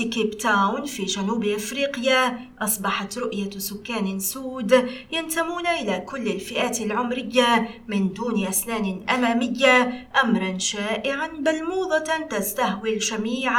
مدينة كيب تاون في جنوب أفريقيا. أصبحت رؤية سكان سود ينتمون إلى كل الفئات العمرية من دون أسنان أمامية أمرا شائعا بل موضة تستهوي الجميع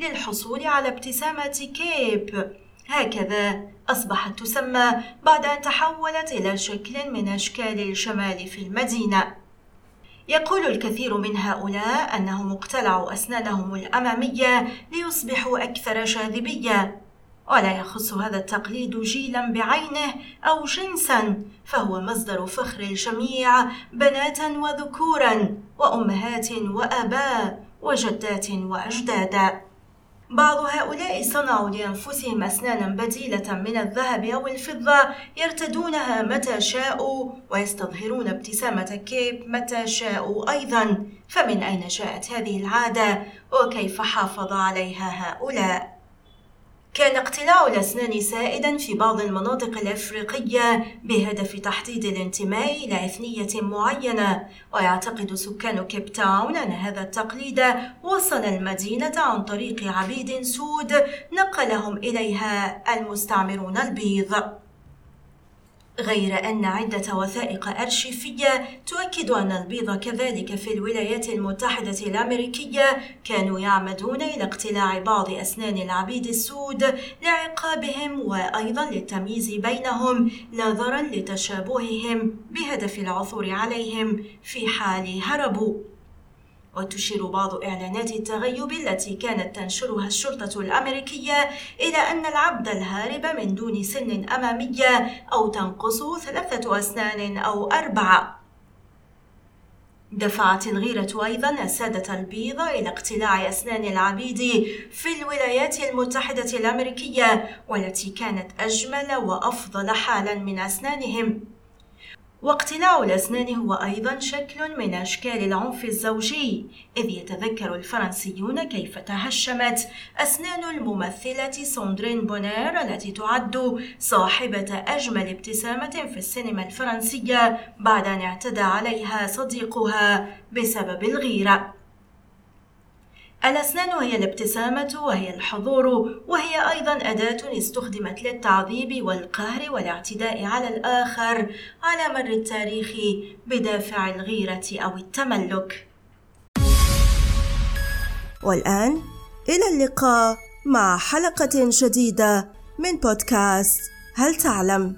للحصول على ابتسامة كيب. هكذا أصبحت تسمى بعد أن تحولت إلى شكل من أشكال الجمال في المدينة. يقول الكثير من هؤلاء أنهم اقتلعوا أسنانهم الأمامية ليصبحوا أكثر جاذبية ولا يخص هذا التقليد جيلا بعينه أو جنسا فهو مصدر فخر الجميع بناتا وذكورا وأمهات وآباء وجدات وأجدادا بعض هؤلاء صنعوا لأنفسهم أسنانا بديلة من الذهب أو الفضة يرتدونها متى شاءوا ويستظهرون ابتسامة كيب متى شاءوا أيضا. فمن أين جاءت هذه العادة؟ وكيف حافظ عليها هؤلاء؟ كان اقتلاع الأسنان سائدا في بعض المناطق الأفريقية بهدف تحديد الانتماء إلى إثنية معينة ويعتقد سكان كيب تاون أن هذا التقليد وصل المدينة عن طريق عبيد سود نقلهم إليها المستعمرون البيض. غير أن عدة وثائق أرشيفية تؤكد أن البيض كذلك في الولايات المتحدة الأمريكية كانوا يعمدون إلى اقتلاع بعض أسنان العبيد السود لعقابهم وأيضا للتمييز بينهم نظرا لتشابههم بهدف العثور عليهم في حال هربوا. وتشير بعض إعلانات التغيب التي كانت تنشرها الشرطة الأمريكية إلى أن العبد الهارب من دون سن أمامية أو تنقصه ثلاثة أسنان أو أربعة. دفعت الغيرة أيضا السادة البيض إلى اقتلاع أسنان العبيد في الولايات المتحدة الأمريكية والتي كانت أجمل وأفضل حالا من أسنانهم. واقتلاع الأسنان هو أيضا شكل من أشكال العنف الزوجي إذ يتذكر الفرنسيون كيف تهشمت أسنان الممثلة سوندرين بونير التي تعد صاحبة أجمل ابتسامة في السينما الفرنسية بعد أن اعتدى عليها صديقها بسبب الغيرة. الأسنان هي الابتسامة وهي الحضور وهي أيضا أداة استخدمت للتعذيب والقهر والاعتداء على الآخر على مر التاريخ بدافع الغيرة أو التملك. والآن إلى اللقاء مع حلقة جديدة من بودكاست هل تعلم؟